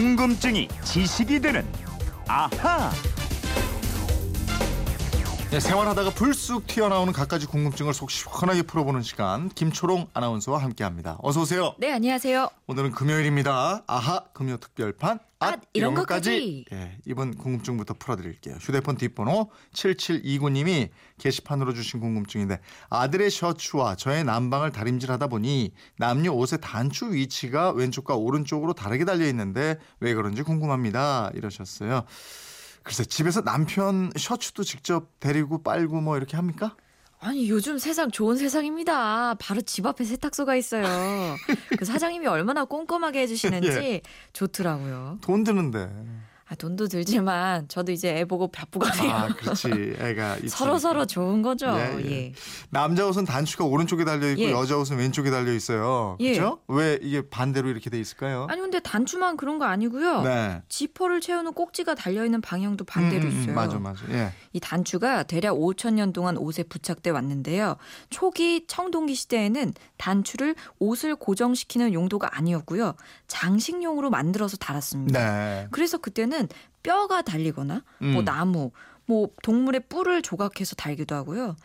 궁금증이 지식이 되는 아하. 네, 생활하다가 불쑥 튀어나오는 갖가지 궁금증을 속 시원하게 풀어보는 시간 김초롱 아나운서와 함께합니다. 어서 오세요. 네, 안녕하세요. 오늘은 금요일입니다. 아하 금요 특별판 앗, 앗, 이런 것까지. 예, 이번 궁금증부터 풀어드릴게요. 휴대폰 뒷번호 7729님이 게시판으로 주신 궁금증인데 아들의 셔츠와 저의 남방을 다림질하다 보니 남녀 옷의 단추 위치가 왼쪽과 오른쪽으로 다르게 달려 있는데 왜 그런지 궁금합니다. 이러셨어요. 글쎄 집에서 남편 셔츠도 직접 데리고 빨고 뭐 이렇게 합니까? 아니, 요즘 세상 좋은 세상입니다. 바로 집 앞에 세탁소가 있어요. 그 사장님이 얼마나 꼼꼼하게 해주시는지 예. 좋더라고요. 돈 드는데. 아, 돈도 들지만 저도 이제 애 보고 바쁘거든요. 아, 그렇지. 애가. 서로 서로 좋은 거죠. 예, 예. 예. 남자 옷은 단추가 오른쪽에 달려 있고 예. 여자 옷은 왼쪽에 달려 있어요. 예. 그렇죠? 왜 이게 반대로 이렇게 돼 있을까요? 아니 근데 단추만 그런 거 아니고요. 네. 지퍼를 채우는 꼭지가 달려 있는 방향도 반대로 음, 음, 음, 있어요. 맞아, 맞아. 예. 이 단추가 대략 5천 년 동안 옷에 부착돼 왔는데요. 초기 청동기 시대에는 단추를 옷을 고정시키는 용도가 아니었고요. 장식용으로 만들어서 달았습니다. 네. 그래서 그때는 뼈가 달리거나 뭐 음. 나무 뭐 동물의 뿔을 조각해서 달기도 하고요.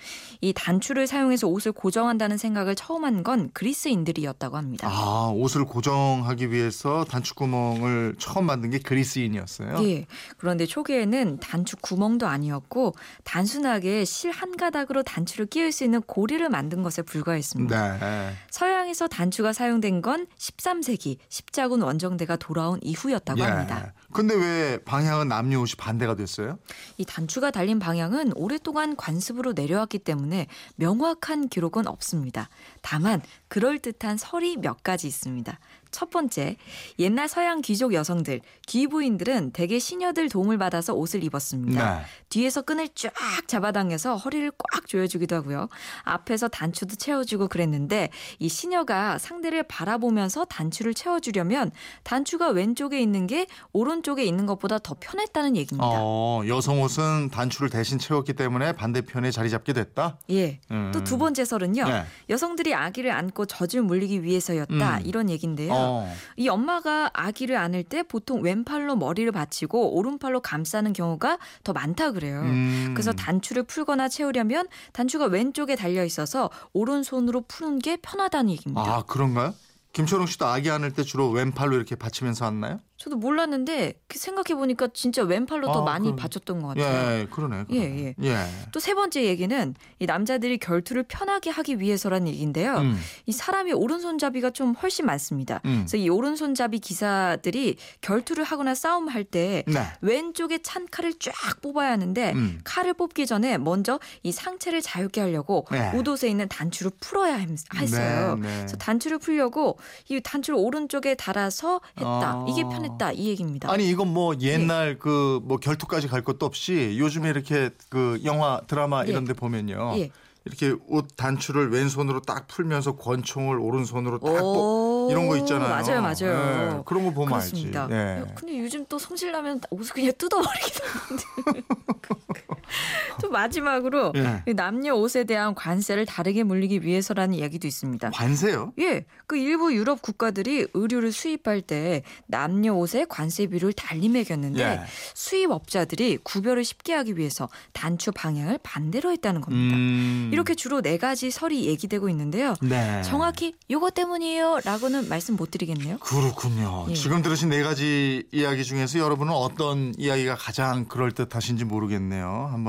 이 단추를 사용해서 옷을 고정한다는 생각을 처음 한 건 그리스인들이었다고 합니다. 아, 옷을 고정하기 위해서 단추 구멍을 처음 만든 게 그리스인이었어요. 예. 그런데 초기에는 단추 구멍도 아니었고 단순하게 실 한 가닥으로 단추를 끼울 수 있는 고리를 만든 것에 불과했습니다. 네. 서양 에서 단추가 사용된 건 13세기 십자군 원정대가 돌아온 이후였다고 합니다. 근데 왜 방향은 남녀 옷이 반대가 됐어요? 이 단추가 달린 방향은 오랫동안 관습으로 내려왔기 때문에 명확한 기록은 없습니다. 다만 그럴듯한 설이 몇 가지 있습니다. 첫 번째, 옛날 서양 귀족 여성들, 귀부인들은 대개 시녀들 도움을 받아서 옷을 입었습니다. 네. 뒤에서 끈을 쫙 잡아당겨서 허리를 꽉 조여주기도 하고요. 앞에서 단추도 채워주고 그랬는데 이 시녀 가 상대를 바라보면서 단추를 채워주려면 단추가 왼쪽에 있는 게 오른쪽에 있는 것보다 더 편했다는 얘기입니다. 어, 여성 옷은 단추를 대신 채웠기 때문에 반대편에 자리 잡게 됐다? 예. 음. 또두 번째 설은요. 네. 여성들이 아기를 안고 젖을 물리기 위해서였다. 음. 이런 얘기인데요. 어. 이 엄마가 아기를 안을 때 보통 왼팔로 머리를 받치고 오른팔로 감싸는 경우가 더 많다 그래요. 음. 그래서 단추를 풀거나 채우려면 단추가 왼쪽에 달려 있어서 오른손으로 푸는 게 편하다는 얘기입니다. 아, 그런가요? 김초롱 씨도 아기 안을 때 주로 왼팔로 이렇게 받치면서 왔나요? 저도 몰랐는데 생각해 보니까 진짜 왼팔로 더 아, 많이 그럼- 받쳤던 것 같아요. 예, 그러네. 예, 그러네. 예. 예. 또 세 번째 얘기는 이 남자들이 결투를 편하게 하기 위해서라는 얘기인데요. 음. 이 사람이 오른손잡이가 좀 훨씬 많습니다. 음. 그래서 이 오른손잡이 기사들이 결투를 하거나 싸움할 때 네. 왼쪽에 찬 칼을 쫙 뽑아야 하는데 음. 칼을 뽑기 전에 먼저 이 상체를 자유게 하려고 네. 우옷에 있는 단추를 풀어야 함- 했어요. 네, 네. 그래서 단추를 풀려고 이 단추를 오른쪽에 달아서 했다. 아. 이게 편 했다. 이 얘기입니다. 아니 이건 뭐 예. 옛날 그뭐 결투까지 갈 것도 없이 요즘에 이렇게 그 영화 드라마 예. 이런 데 보면요. 예. 이렇게 옷 단추를 왼손으로 딱 풀면서 권총을 오른손으로 딱 오, 뽑 이런 거 있잖아요. 맞아요, 맞아요. 예, 그런 거 보면 그렇습니다. 알지. 예. 야, 근데 요즘 또 성질 나면 옷을 그냥 뜯어버리기도 하는데. 또 마지막으로 예. 이 남녀 옷에 대한 관세를 다르게 물리기 위해서라는 이야기도 있습니다. 관세요? 예, 그 일부 유럽 국가들이 의류를 수입할 때 남녀 옷에 관세비를 달리 매겼는데 예. 수입업자들이 구별을 쉽게 하기 위해서 단추 방향을 반대로 했다는 겁니다. 음. 이렇게 주로 네 가지 설이 얘기되고 있는데요. 네. 정확히 요거 때문이에요라고는 말씀 못 드리겠네요. 그렇군요. 예. 지금 들으신 네 가지 이야기 중에서 여러분은 어떤 이야기가 가장 그럴 듯하신지 모르겠네요. 한번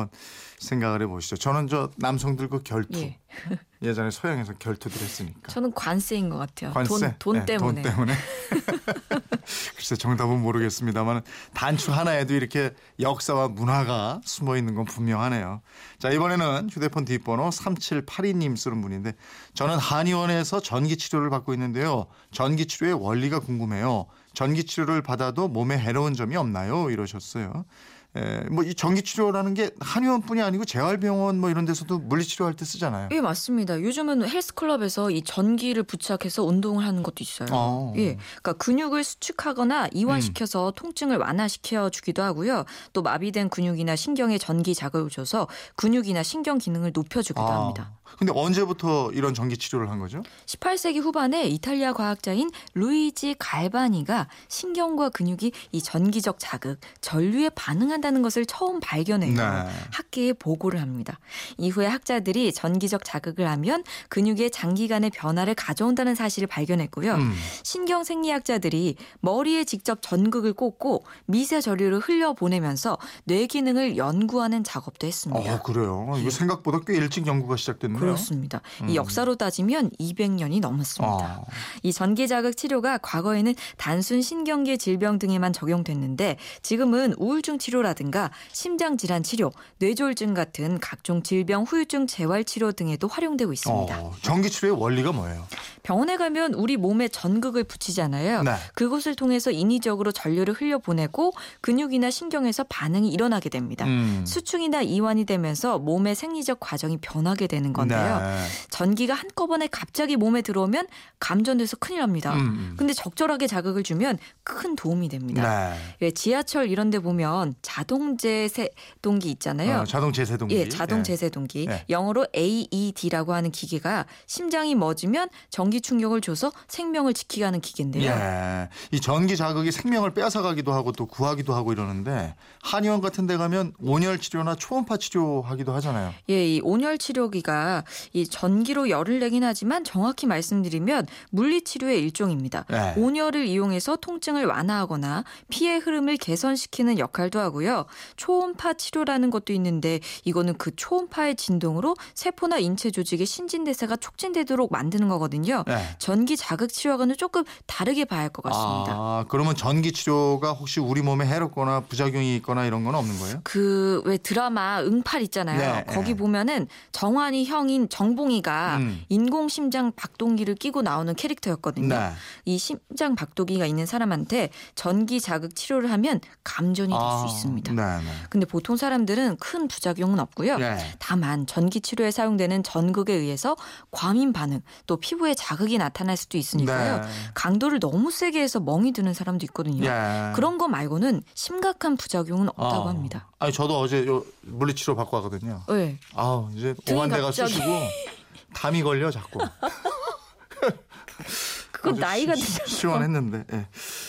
생각을 해보시죠. 저는 저 남성들 그 결투 예. 예. 전에 서양에서 결투들 했으니까. 저는 관세인 것 같아요. 관세? 돈, 돈 네, 때문에. 돈 때문에. 글쎄 정답은 모르겠습니다만 단추 하나에도 이렇게 역사와 문화가 숨어 있는 건 분명하네요. 자 이번에는 휴대폰 뒷번호 3782님 쓰는 분인데 저는 한의원에서 전기 치료를 받고 있는데요. 전기 치료의 원리가 궁금해요. 전기 치료를 받아도 몸에 해로운 점이 없나요? 이러셨어요. 뭐이 전기 치료라는 게 한의원뿐이 아니고 재활병원 뭐 이런 데서도 물리 치료할 때 쓰잖아요. 예, 맞습니다. 요즘은 헬스클럽에서 이 전기를 부착해서 운동을 하는 것도 있어요. 어. 예. 그러니까 근육을 수축하거나 이완시켜서 통증을 완화시켜 주기도 하고요. 또 마비된 근육이나 신경에 전기 자극을 줘서 근육이나 신경 기능을 높여 주기도 아. 합니다. 근데 언제부터 이런 전기 치료를 한 거죠? 18세기 후반에 이탈리아 과학자인 루이지 갈바니가 신경과 근육이 이 전기적 자극, 전류에 반응한다 는 것을 처음 발견해요. 네. 학계에 보고를 합니다. 이후에 학자들이 전기적 자극을 하면 근육의 장기간의 변화를 가져온다는 사실을 발견했고요. 음. 신경 생리학자들이 머리에 직접 전극을 꽂고 미세 전류를 흘려 보내면서 뇌 기능을 연구하는 작업도 했습니다. 어, 그래요. 이거 생각보다 꽤 일찍 연구가 시작됐네요. 그렇습니다. 음. 이 역사로 따지면 200년이 넘었습니다. 아. 이 전기 자극 치료가 과거에는 단순 신경계 질병 등에만 적용됐는데 지금은 우울증 치료라 든가 심장 질환 치료, 뇌졸중 같은 각종 질병 후유증 재활 치료 등에도 활용되고 있습니다. 어, 전기 치료의 원리가 뭐예요? 병원에 가면 우리 몸에 전극을 붙이잖아요. 네. 그곳을 통해서 인위적으로 전류를 흘려보내고 근육이나 신경에서 반응이 일어나게 됩니다. 음. 수축이나 이완이 되면서 몸의 생리적 과정이 변하게 되는 건데요. 네. 전기가 한꺼번에 갑자기 몸에 들어오면 감전돼서 큰일 납니다. 음, 음. 근데 적절하게 자극을 주면 큰 도움이 됩니다. 네. 예, 지하철 이런 데 보면 자동 제세동기 있잖아요. 어, 자동 제세동기. 예, 자동 예. 제세동기. 네. 영어로 AED라고 하는 기계가 심장이 멎으면 전기 충격을 줘서 생명을 지키게 하는 기계인데요. 예. 이 전기 자극이 생명을 빼앗아가기도 하고 또 구하기도 하고 이러는데 한의원 같은 데 가면 온열 치료나 초음파 치료하기도 하잖아요. 예, 이 온열 치료기가 이 전기로 열을 내긴 하지만 정확히 말씀드리면 물리 치료의 일종입니다. 네. 온열을 이용해서 통증을 완화하거나 피의 흐름을 개선시키는 역할도 하고요. 초음파 치료라는 것도 있는데 이거는 그 초음파의 진동으로 세포나 인체 조직의 신진대사가 촉진되도록 만드는 거거든요. 네. 전기 자극 치료와는 조금 다르게 봐야 할 것 같습니다. 아, 그러면 전기 치료가 혹시 우리 몸에 해롭거나 부작용이 있거나 이런 건 없는 거예요? 그 왜 드라마 응팔 있잖아요. 네, 거기 네. 보면은 정환이 형인 정봉이가 음. 인공 심장 박동기를 끼고 나오는 캐릭터였거든요. 네. 이 심장 박동기가 있는 사람한테 전기 자극 치료를 하면 감전이 될수 아, 있습니다. 네, 네. 근데 보통 사람들은 큰 부작용은 없고요. 예. 다만 전기 치료에 사용되는 전극에 의해서 과민 반응 또 피부에 자극 이 나타날 수도 있으니까요. 네. 강도를 너무 세게 해서 멍이 드는 사람도 있거든요. 예. 그런 거 말고는 심각한 부작용은 없다고 아. 합니다. 아니 저도 어제 요 물리치료 받고 왔거든요. 네. 아우 이제 오만 대가 갑자기. 쑤시고 담이 걸려 자꾸. 그건 나이가 시- 드셔서. 시원했는데. 예.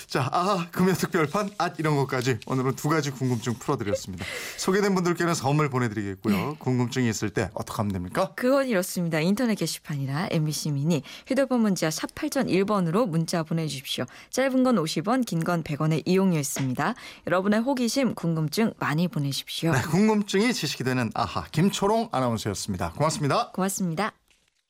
자, 아 금요특별판 앗 이런 것까지 오늘은 두 가지 궁금증 풀어드렸습니다. 소개된 분들께는 선물 보내드리겠고요. 네. 궁금증이 있을 때 어떻게 하면 됩니까? 그건 이렇습니다. 인터넷 게시판이나 MBC 미니 휴대폰 문자 샵 8001번으로 문자 보내주십시오. 짧은 건 50원, 긴 건 100원의 이용료 있습니다. 여러분의 호기심, 궁금증 많이 보내십시오. 네, 궁금증이 지식이 되는 아하 김초롱 아나운서였습니다. 고맙습니다. 고맙습니다.